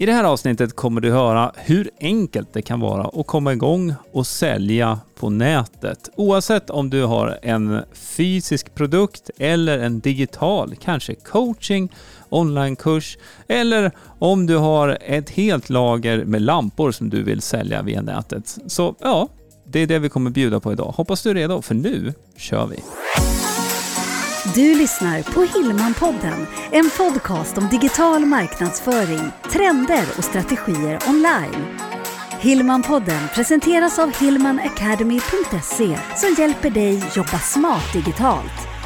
I det här avsnittet kommer du höra hur enkelt det kan vara att komma igång och sälja på nätet. Oavsett om du har en fysisk produkt eller en digital, kanske coaching, onlinekurs eller om du har ett helt lager med lampor som du vill sälja via nätet. Så ja, det är det vi kommer bjuda på idag. Hoppas du är redo, för nu kör vi! Du lyssnar på Hillmanpodden, en podcast om digital marknadsföring, trender och strategier online. Hillmanpodden presenteras av hillmanacademy.se som hjälper dig jobba smart digitalt.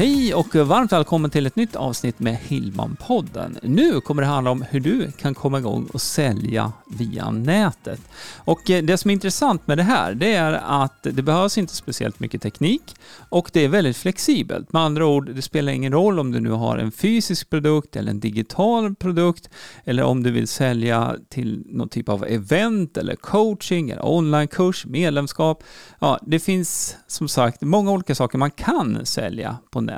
Hej och varmt välkommen till ett nytt avsnitt med Hillman-podden. Nu kommer det handla om hur du kan komma igång och sälja via nätet. Och eh, det som är intressant med det här, det är att det behövs inte speciellt mycket teknik och det är väldigt flexibelt. Med andra ord, det spelar ingen roll om du nu har en fysisk produkt eller en digital produkt eller om du vill sälja till någon typ av event eller coaching eller onlinekurs, medlemskap. Ja, det finns som sagt många olika saker man kan sälja på nätet.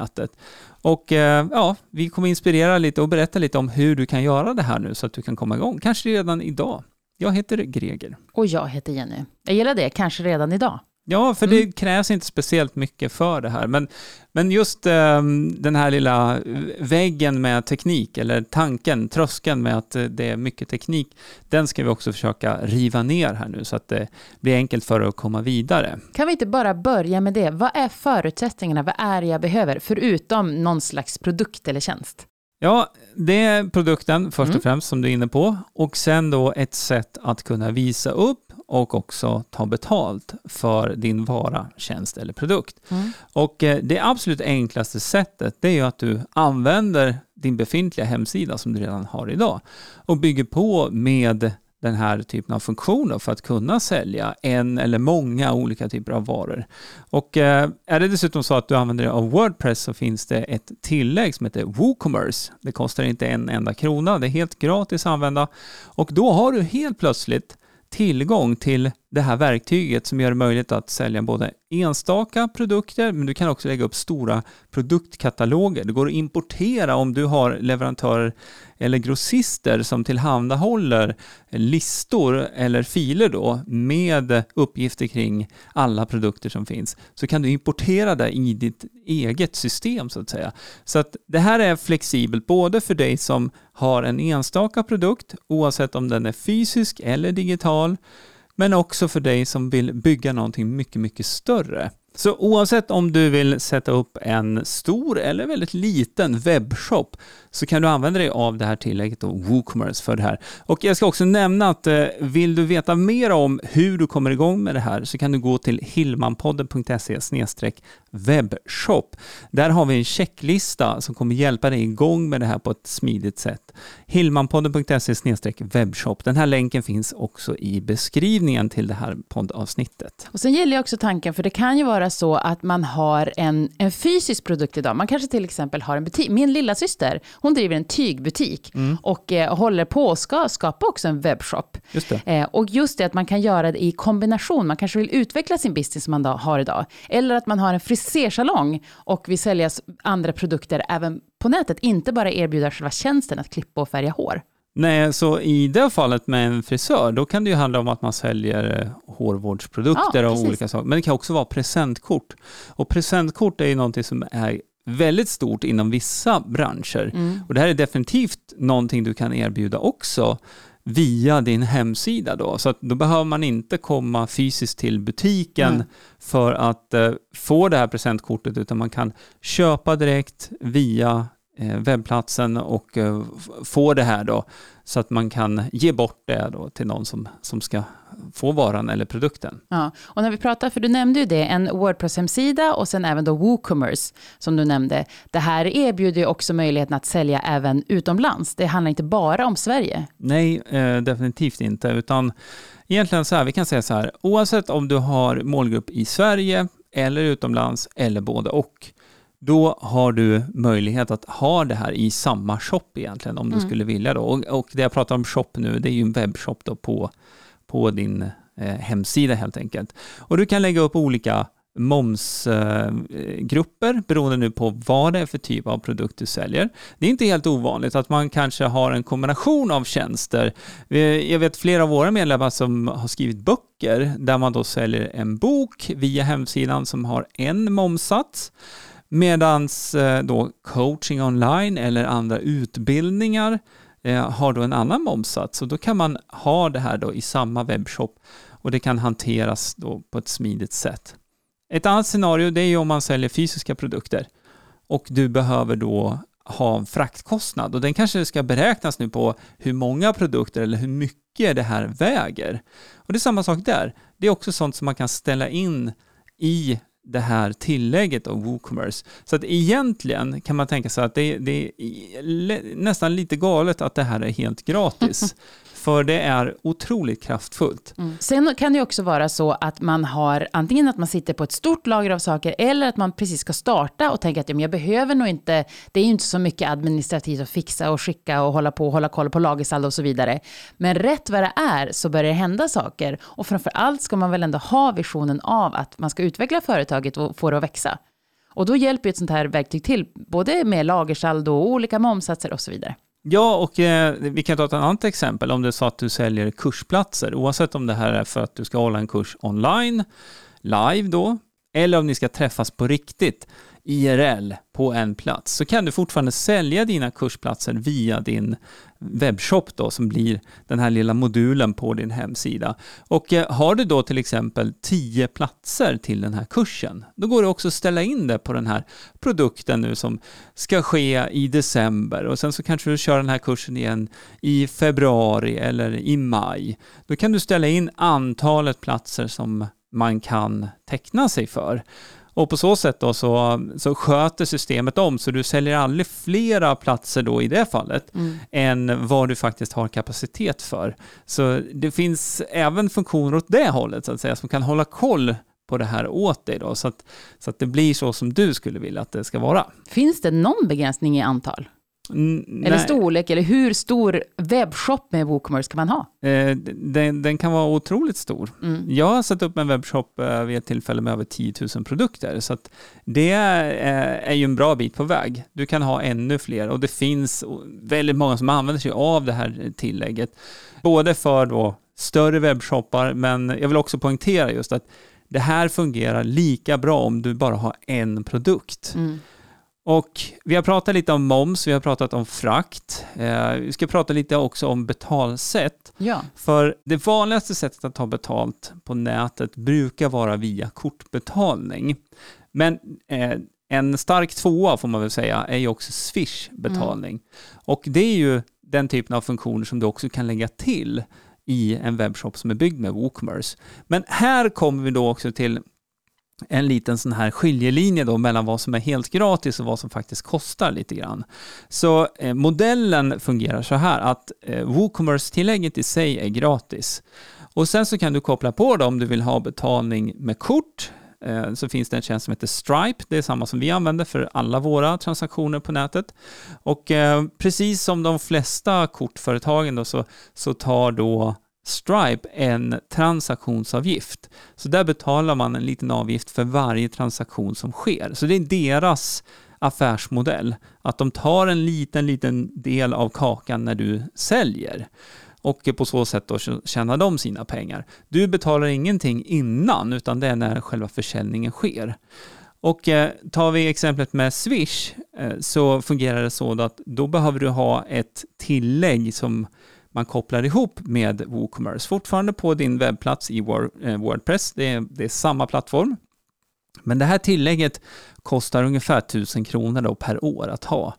Och eh, ja, vi kommer inspirera lite och berätta lite om hur du kan göra det här nu så att du kan komma igång, kanske redan idag. Jag heter Greger. Och jag heter Jenny. Jag gillar det, kanske redan idag. Ja, för mm. det krävs inte speciellt mycket för det här. Men, men just eh, den här lilla väggen med teknik, eller tanken, tröskeln med att det är mycket teknik, den ska vi också försöka riva ner här nu så att det blir enkelt för att komma vidare. Kan vi inte bara börja med det? Vad är förutsättningarna? Vad är det jag behöver? Förutom någon slags produkt eller tjänst. Ja, det är produkten först och mm. främst som du är inne på och sen då ett sätt att kunna visa upp och också ta betalt för din vara, tjänst eller produkt. Mm. Och eh, det absolut enklaste sättet det är att du använder din befintliga hemsida som du redan har idag och bygger på med den här typen av funktioner för att kunna sälja en eller många olika typer av varor. Och eh, är det dessutom så att du använder dig av Wordpress så finns det ett tillägg som heter WooCommerce. Det kostar inte en enda krona, det är helt gratis att använda och då har du helt plötsligt tillgång till det här verktyget som gör det möjligt att sälja både enstaka produkter, men du kan också lägga upp stora produktkataloger. Det går att importera om du har leverantörer eller grossister som tillhandahåller listor eller filer då med uppgifter kring alla produkter som finns. Så kan du importera det i ditt eget system så att säga. Så att det här är flexibelt både för dig som har en enstaka produkt oavsett om den är fysisk eller digital men också för dig som vill bygga någonting mycket, mycket större. Så oavsett om du vill sätta upp en stor eller väldigt liten webbshop så kan du använda dig av det här tillägget då, WooCommerce för det här. Och jag ska också nämna att eh, vill du veta mer om hur du kommer igång med det här så kan du gå till hillmanpodden.se webbshop. Där har vi en checklista som kommer hjälpa dig igång med det här på ett smidigt sätt. hillmanpodden.se webbshop. Den här länken finns också i beskrivningen till det här poddavsnittet. Och sen gäller också tanken, för det kan ju vara så att man har en, en fysisk produkt idag. Man kanske till exempel har en butik. Min lilla syster hon driver en tygbutik mm. och eh, håller på och ska skapa också en webbshop. Just eh, och just det att man kan göra det i kombination. Man kanske vill utveckla sin business som man har idag. Eller att man har en frisersalong och vill sälja andra produkter även på nätet. Inte bara erbjuda själva tjänsten att klippa och färga hår. Nej, så i det fallet med en frisör, då kan det ju handla om att man säljer eh, hårvårdsprodukter ja, och olika saker. Men det kan också vara presentkort. Och presentkort är ju någonting som är väldigt stort inom vissa branscher. Mm. Och det här är definitivt någonting du kan erbjuda också via din hemsida då. Så då behöver man inte komma fysiskt till butiken mm. för att eh, få det här presentkortet utan man kan köpa direkt via webbplatsen och eh, få det här då så att man kan ge bort det då till någon som, som ska få varan eller produkten. Ja, och när vi pratar, för du nämnde ju det, en Wordpress-hemsida och sen även då WooCommerce som du nämnde. Det här erbjuder ju också möjligheten att sälja även utomlands. Det handlar inte bara om Sverige. Nej, eh, definitivt inte, utan egentligen så här, vi kan säga så här, oavsett om du har målgrupp i Sverige eller utomlands eller både och, då har du möjlighet att ha det här i samma shop egentligen om mm. du skulle vilja då. Och, och, det jag pratar om shop nu, det är ju en webbshop då på, på din eh, hemsida helt enkelt. Och du kan lägga upp olika momsgrupper beroende nu på vad det är för typ av produkt du säljer. Det är inte helt ovanligt att man kanske har en kombination av tjänster. Jag vet flera av våra medlemmar som har skrivit böcker där man då säljer en bok via hemsidan som har en momssats medan eh, då coaching online eller andra utbildningar eh, har då en annan momssats och då kan man ha det här då i samma webbshop och det kan hanteras då på ett smidigt sätt. Ett annat scenario det är ju om man säljer fysiska produkter och du behöver då ha en fraktkostnad och den kanske ska beräknas nu på hur många produkter eller hur mycket det här väger. Och det är samma sak där. Det är också sånt som man kan ställa in i det här tillägget av WooCommerce. Så att egentligen kan man tänka sig att det, det är nästan lite galet att det här är helt gratis. För det är otroligt kraftfullt. Mm. Sen kan det också vara så att man har antingen att man sitter på ett stort lager av saker eller att man precis ska starta och tänker att ja, men jag behöver nog inte, det är ju inte så mycket administrativt att fixa och skicka och hålla på och hålla koll på lagersaldo och så vidare. Men rätt vad det är så börjar det hända saker och framför allt ska man väl ändå ha visionen av att man ska utveckla företaget och få det att växa. Och då hjälper ett sånt här verktyg till, både med lagersaldo och olika momsatser och så vidare. Ja, och eh, vi kan ta ett annat exempel. Om det är så att du säljer kursplatser, oavsett om det här är för att du ska hålla en kurs online, live då, eller om ni ska träffas på riktigt, IRL, på en plats, så kan du fortfarande sälja dina kursplatser via din webbshop då, som blir den här lilla modulen på din hemsida. Och eh, har du då till exempel 10 platser till den här kursen, då går det också att ställa in det på den här produkten nu som ska ske i december och sen så kanske du kör den här kursen igen i februari eller i maj. Då kan du ställa in antalet platser som man kan teckna sig för. Och på så sätt då så, så sköter systemet om, så du säljer aldrig flera platser då i det fallet mm. än vad du faktiskt har kapacitet för. Så det finns även funktioner åt det hållet så att säga, som kan hålla koll på det här åt dig då, så att, så att det blir så som du skulle vilja att det ska vara. Finns det någon begränsning i antal? Mm, eller storlek, eller hur stor webbshop med WooCommerce kan man ha? Eh, den, den, kan vara otroligt stor. Mm. Jag har satt upp en webbshop eh, vid ett tillfälle med över 10 000 produkter, så det är, eh, är ju en bra bit på väg. Du kan ha ännu fler och det finns väldigt många som använder sig av det här tillägget. Både för då större webbshoppar, men jag vill också poängtera just att det här fungerar lika bra om du bara har en produkt. Mm. Och vi har pratat lite om moms, vi har pratat om frakt. Eh, vi ska prata lite också om betalsätt. Ja. För det vanligaste sättet att ta betalt på nätet brukar vara via kortbetalning. Men eh, en stark tvåa får man väl säga är ju också Swish-betalning. Mm. Och det är ju den typen av funktioner som du också kan lägga till i en webbshop som är byggd med WooCommerce. Men här kommer vi då också till en liten sån här skiljelinje då mellan vad som är helt gratis och vad som faktiskt kostar lite grann. Så eh, modellen fungerar så här att eh, WooCommerce-tillägget i sig är gratis. Och sen så kan du koppla på det om du vill ha betalning med kort eh, så finns det en tjänst som heter Stripe. Det är samma som vi använder för alla våra transaktioner på nätet. Och eh, precis som de flesta kortföretagen då, så, så tar då Stripe en transaktionsavgift. Så där betalar man en liten avgift för varje transaktion som sker. Så det är deras affärsmodell, att de tar en liten, liten del av kakan när du säljer. Och på så sätt då tjänar de sina pengar. Du betalar ingenting innan, utan det är när själva försäljningen sker. Och eh, tar vi exemplet med Swish eh, så fungerar det så att då behöver du ha ett tillägg som man kopplar ihop med WooCommerce, fortfarande på din webbplats i eh, Wordpress. Det är, det är samma plattform. Men det här tillägget kostar ungefär 1000 kronor då per år att ha.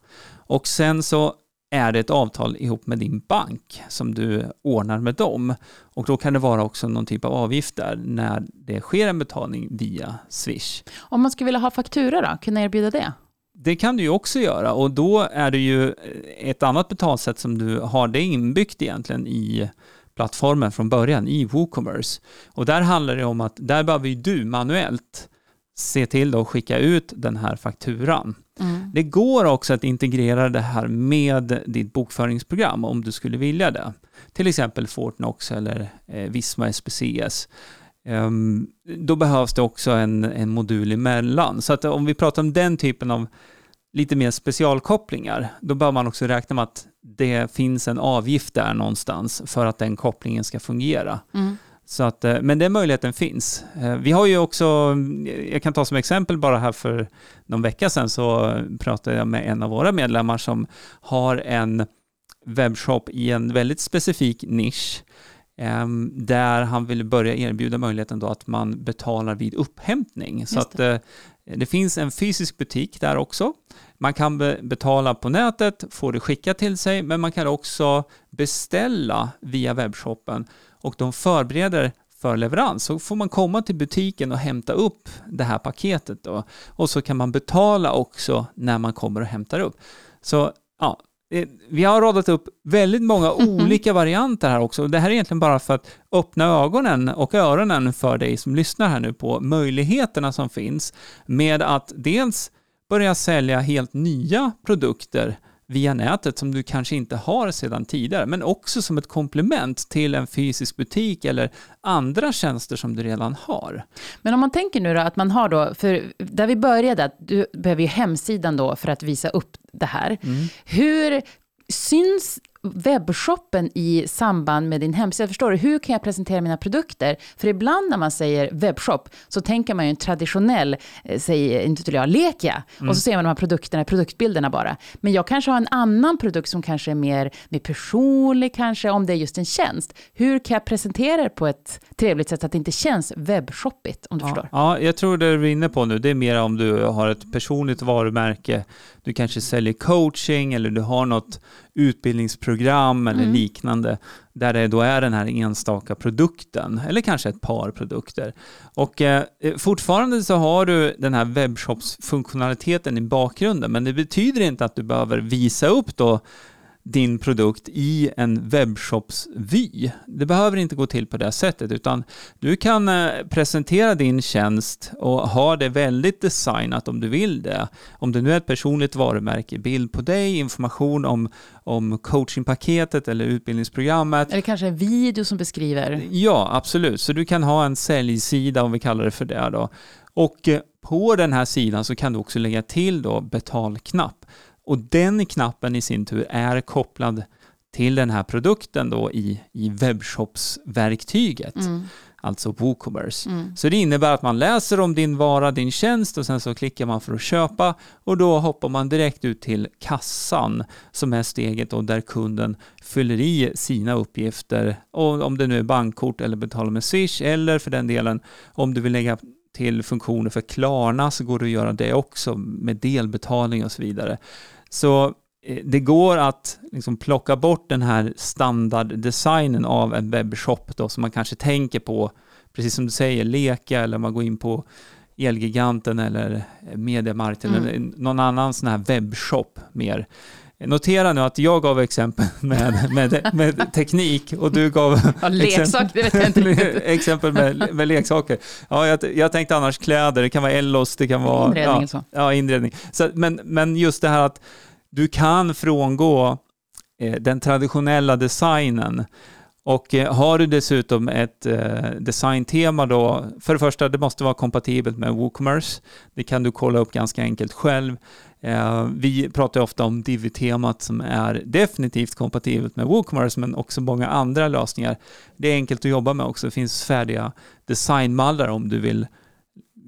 Och sen så är det ett avtal ihop med din bank som du ordnar med dem. Och då kan det vara också någon typ av avgift där när det sker en betalning via Swish. Om man skulle vilja ha faktura då, kunna erbjuda det? Det kan du ju också göra och då är det ju ett annat betalsätt som du har det inbyggt egentligen i plattformen från början i WooCommerce. Och där handlar det om att där behöver ju du manuellt se till att skicka ut den här fakturan. Mm. Det går också att integrera det här med ditt bokföringsprogram om du skulle vilja det. Till exempel Fortnox eller eh, Visma SPCS. Ehm, då behövs det också en, en modul emellan. Så att om vi pratar om den typen av lite mer specialkopplingar, då bör man också räkna med att det finns en avgift där någonstans för att den kopplingen ska fungera. Mm. Så att, eh, men den möjligheten finns. Eh, vi har ju också, jag kan ta som exempel bara här för någon vecka sedan så pratade jag med en av våra medlemmar som har en webbshop i en väldigt specifik nisch där han vill börja erbjuda möjligheten då att man betalar vid upphämtning. Så att det. Eh, det finns en fysisk butik där också. Man kan betala på nätet, få det skickat till sig, men man kan också beställa via webbshoppen och de förbereder för leverans. Så får man komma till butiken och hämta upp det här paketet då. Och så kan man betala också när man kommer och hämtar upp. Så ja, vi har radat upp väldigt många olika varianter här också. Det här är egentligen bara för att öppna ögonen och öronen för dig som lyssnar här nu på möjligheterna som finns med att dels börja sälja helt nya produkter via nätet som du kanske inte har sedan tidigare, men också som ett komplement till en fysisk butik eller andra tjänster som du redan har. Men om man tänker nu då att man har då, för där vi började, att du behöver ju hemsidan då för att visa upp det här. Mm. Hur syns webbshoppen i samband med din hemsida? Förstår du? Hur kan jag presentera mina produkter? För ibland när man säger webbshop så tänker man ju en traditionell, eh, säg inte jag, Lekia. Mm. Och så ser man de här produkterna, produktbilderna bara. Men jag kanske har en annan produkt som kanske är mer, mer personlig, kanske om det är just en tjänst. Hur kan jag presentera det på ett trevligt sätt så att det inte känns webbshoppigt, om du ja, förstår? Ja, jag tror det du är inne på nu, det är mer om du har ett personligt varumärke, du kanske säljer coaching eller du har något utbildningsprogram eller mm. liknande där det då är den här enstaka produkten eller kanske ett par produkter. Och eh, fortfarande så har du den här webbshops-funktionaliteten i bakgrunden men det betyder inte att du behöver visa upp då din produkt i en webbshops-vy. Det behöver inte gå till på det sättet, utan du kan eh, presentera din tjänst och ha det väldigt designat om du vill det. Om det nu är ett personligt varumärke, bild på dig, information om, om coachingpaketet eller utbildningsprogrammet. Eller kanske en video som beskriver. Ja, absolut. Så du kan ha en säljsida, om vi kallar det för det då. Och eh, på den här sidan så kan du också lägga till då betalknapp. Och den knappen i sin tur är kopplad till den här produkten då i, i webbshopsverktyget. Mm. Alltså WooCommerce. Mm. Så det innebär att man läser om din vara, din tjänst och sen så klickar man för att köpa och då hoppar man direkt ut till kassan som är steget då där kunden fyller i sina uppgifter. Och om det nu är bankkort eller betala med Swish eller för den delen om du vill lägga till funktioner för Klarna så går det att göra det också med delbetalning och så vidare. Så eh, det går att liksom plocka bort den här standarddesignen av en webbshop då, som man kanske tänker på, precis som du säger, Leka eller man går in på Elgiganten eller Mediamarkt mm. eller någon annan sån här webbshop mer. Notera nu att jag gav exempel med, med, med teknik och du gav ja, leksak, exempel, exempel med, med leksaker. Ja, jag, jag tänkte annars kläder, det kan vara Ellos, det kan vara... Inredning ja. Ja, inredning. Så, men, men just det här att du kan frångå eh, den traditionella designen och eh, har du dessutom ett eh, designtema då, för det första, det måste vara kompatibelt med WooCommerce. Det kan du kolla upp ganska enkelt själv. Eh, vi pratar ofta om Divi-temat som är definitivt kompatibelt med WooCommerce, men också många andra lösningar. Det är enkelt att jobba med också. Det finns färdiga designmallar om du vill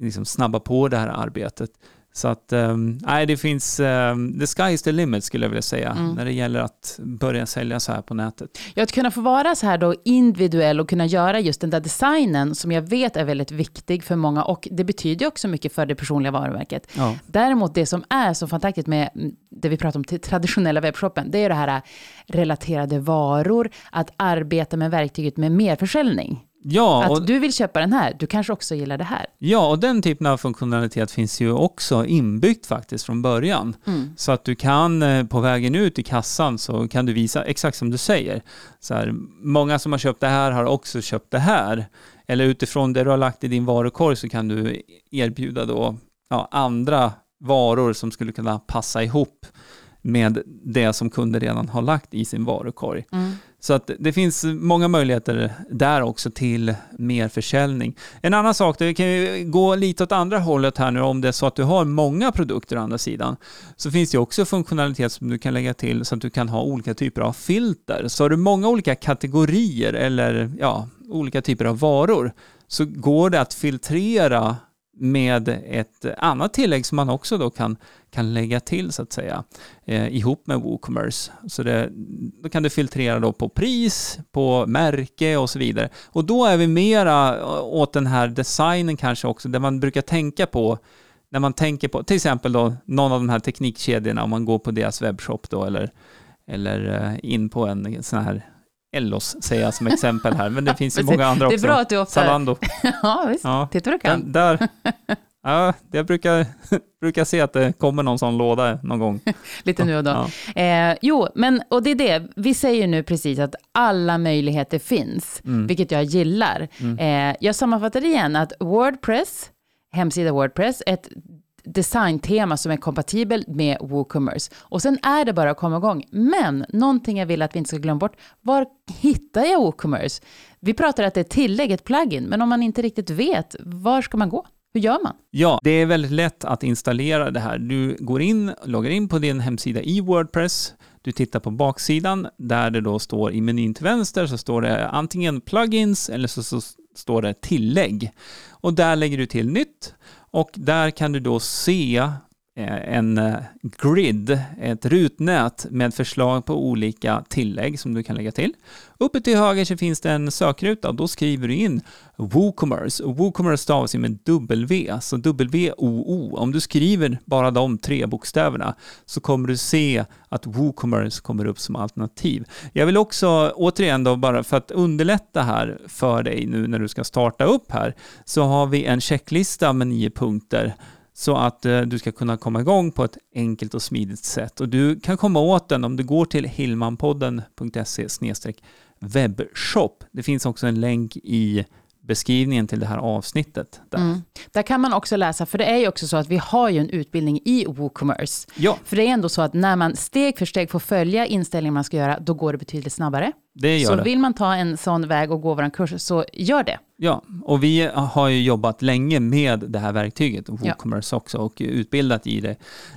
liksom snabba på det här arbetet. Så att, um, nej, det finns, um, the sky is the limit skulle jag vilja säga, mm. när det gäller att börja sälja så här på nätet. Ja, att kunna få vara så här då individuell och kunna göra just den där designen som jag vet är väldigt viktig för många och det betyder också mycket för det personliga varumärket. Ja. Däremot det som är så fantastiskt med det vi pratar om till traditionella webbshoppen, det är det här relaterade varor, att arbeta med verktyget med merförsäljning. Ja, att du vill köpa den här, du kanske också gillar det här. Ja, och den typen av funktionalitet finns ju också inbyggt faktiskt från början. Mm. Så att du kan eh, på vägen ut i kassan så kan du visa exakt som du säger. Så här, många som har köpt det här har också köpt det här. Eller utifrån det du har lagt i din varukorg så kan du erbjuda då ja, andra varor som skulle kunna passa ihop med det som kunder redan har lagt i sin varukorg. Mm. Så att det finns många möjligheter där också till mer försäljning. En annan sak, det kan ju gå lite åt andra hållet här nu om det är så att du har många produkter å andra sidan. Så finns det också funktionalitet som du kan lägga till så att du kan ha olika typer av filter. Så har du många olika kategorier eller ja, olika typer av varor så går det att filtrera med ett annat tillägg som man också då kan, kan lägga till så att säga eh, ihop med WooCommerce. Så det, då kan du filtrera då på pris, på märke och så vidare. Och då är vi mera eh, åt den här designen kanske också, där man brukar tänka på när man tänker på till exempel då någon av de här teknikkedjorna, om man går på deras webbshop då eller, eller eh, in på en sån här Ellos säger jag som exempel här, men det finns ju många andra också. Det är bra att du ofta... Zalando. ja, visst. Ja. Titta vad du kan. Den, där, ja, jag brukar, brukar se att det kommer någon sån låda någon gång. Lite nu och då. Ja. Eh, jo, men och det är det, vi säger nu precis att alla möjligheter finns, mm. vilket jag gillar. Mm. Eh, jag sammanfattar igen att Wordpress, hemsida Wordpress, ett designtema som är kompatibel med WooCommerce. Och sen är det bara att komma igång. Men någonting jag vill att vi inte ska glömma bort, var hittar jag WooCommerce? Vi pratar att det är tillägg, ett plugin, men om man inte riktigt vet, var ska man gå? Hur gör man? Ja, det är väldigt lätt att installera det här. Du går in, loggar in på din hemsida i Wordpress, du tittar på baksidan där det då står i menyn till vänster så står det antingen plugins eller så, så står det tillägg. Och där lägger du till nytt och där kan du då se Eh, en eh, grid, ett rutnät med förslag på olika tillägg som du kan lägga till. Uppe till höger så finns det en sökruta och då skriver du in WooCommerce. Och WooCommerce stavas ju med W, så W-O-O. Om du skriver bara de tre bokstäverna så kommer du se att WooCommerce kommer upp som alternativ. Jag vill också återigen då bara för att underlätta här för dig nu när du ska starta upp här så har vi en checklista med nio punkter så att eh, du ska kunna komma igång på ett enkelt och smidigt sätt. Och du kan komma åt den om du går till hilmanpodden.se webbshop. Det finns också en länk i beskrivningen till det här avsnittet. Där. Mm. där kan man också läsa, för det är ju också så att vi har ju en utbildning i WooCommerce. Ja. För det är ändå så att när man steg för steg får följa inställningen man ska göra, då går det betydligt snabbare. Det gör så det. vill man ta en sån väg och gå vår kurs, så gör det. Ja, och vi har ju jobbat länge med det här verktyget, WooCommerce ja. också, och utbildat i det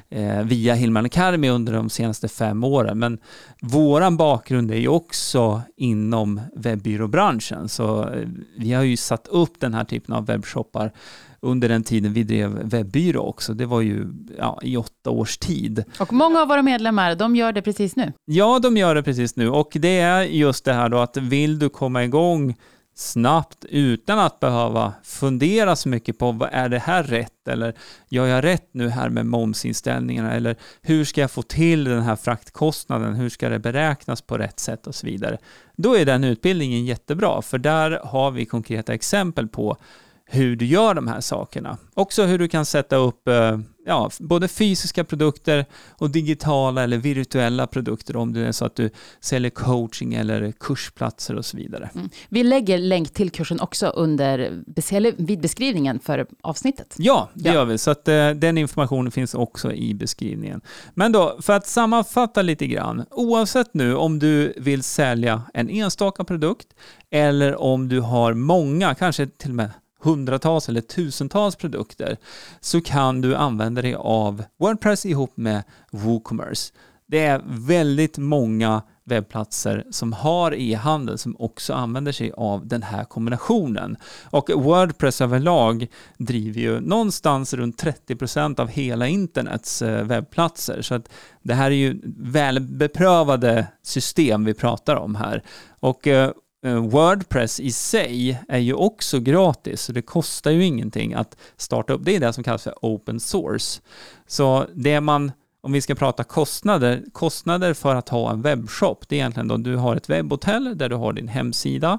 eh, via Hillman Academy under de senaste fem åren. Men våran bakgrund är ju också inom webbyråbranschen, så eh, vi har ju satt upp den här typen av webbshoppar under den tiden vi drev webbyrå också. Det var ju ja, i åtta års tid. Och många av våra medlemmar, de gör det precis nu? Ja, de gör det precis nu. Och det är just det här då att vill du komma igång snabbt utan att behöva fundera så mycket på vad är det här rätt eller gör jag rätt nu här med momsinställningarna eller hur ska jag få till den här fraktkostnaden, hur ska det beräknas på rätt sätt och så vidare. Då är den utbildningen jättebra för där har vi konkreta exempel på hur du gör de här sakerna. Också hur du kan sätta upp eh, ja, både fysiska produkter och digitala eller virtuella produkter om det är så att du säljer coaching eller kursplatser och så vidare. Mm. Vi lägger länk till kursen också under, vid beskrivningen för avsnittet. Ja, det ja. gör vi. Så att eh, den informationen finns också i beskrivningen. Men då, för att sammanfatta lite grann. Oavsett nu om du vill sälja en enstaka produkt eller om du har många, kanske till och med hundratals eller tusentals produkter så kan du använda dig av Wordpress ihop med WooCommerce. Det är väldigt många webbplatser som har e-handel som också använder sig av den här kombinationen. Och Wordpress överlag driver ju någonstans runt 30% av hela internets eh, webbplatser. Så att det här är ju välbeprövade system vi pratar om här. Och eh, Eh, Wordpress i sig är ju också gratis, så det kostar ju ingenting att starta upp. Det är det som kallas för open source. Så det man, om vi ska prata kostnader, kostnader för att ha en webbshop, det är egentligen då du har ett webbhotell där du har din hemsida,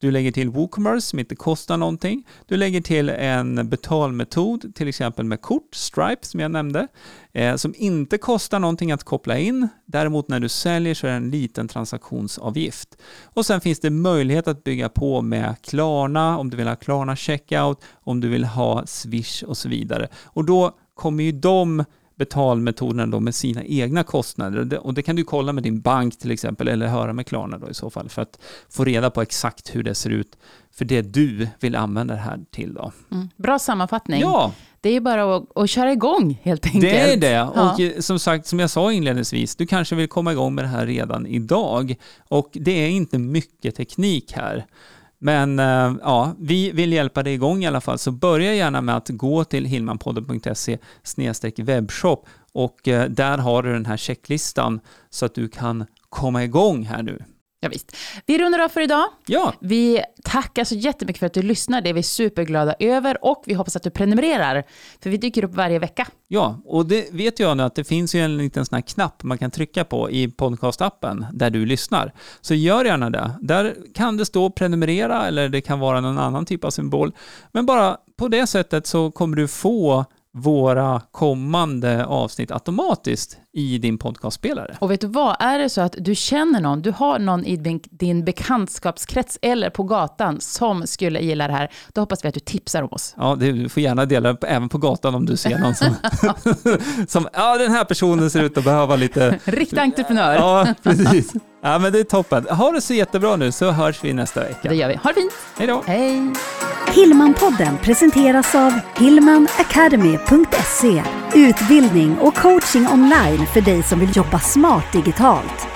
du lägger till WooCommerce som inte kostar någonting. Du lägger till en betalmetod, till exempel med kort, Stripe som jag nämnde, eh, som inte kostar någonting att koppla in. Däremot när du säljer så är det en liten transaktionsavgift. Och sen finns det möjlighet att bygga på med Klarna, om du vill ha Klarna checkout, om du vill ha Swish och så vidare. Och då kommer ju de betalmetoderna då med sina egna kostnader. Och det, och det, kan du kolla med din bank till exempel, eller höra med Klarna då i så fall, för att få reda på exakt hur det ser ut för det du vill använda det här till. Då. Mm. Bra sammanfattning. Ja, det är bara att, att, köra igång helt enkelt. Det är det. Ja. Och eh, som sagt, som jag sa inledningsvis, du kanske vill komma igång med det här redan idag. Och det är inte mycket teknik här. Men eh, ja, vi vill hjälpa dig igång i alla fall, så börja gärna med att gå till hillmanpodden.se webbshop och eh, där har du den här checklistan så att du kan komma igång här nu. Ja, visst. Vi rundar av för idag. Ja. Vi tackar så jättemycket för att du lyssnar. Det är vi superglada över och vi hoppas att du prenumererar. För vi dyker upp varje vecka. Ja, och det vet jag nu att det finns ju en liten sån här knapp man kan trycka på i podcastappen där du lyssnar. Så gör gärna det. Där kan det stå prenumerera eller det kan vara någon annan typ av symbol. Men bara på det sättet så kommer du få våra kommande avsnitt automatiskt i din podcastspelare. Och vet du vad, är det så att du känner någon, du har någon i din bekantskapskrets eller på gatan som skulle gilla det här, då hoppas vi att du tipsar om oss. Ja, du får gärna dela det även på gatan om du ser någon som, som ja den här personen ser ut att behöva lite... Riktig entreprenör. Ja, precis. Ja, men det är toppen. Ha det så jättebra nu så hörs vi nästa vecka. Det gör vi. Ha det fint. Hej då. Hej. Hillmanpodden presenteras av hillmanacademy.se Utbildning och coaching online för dig som vill jobba smart digitalt.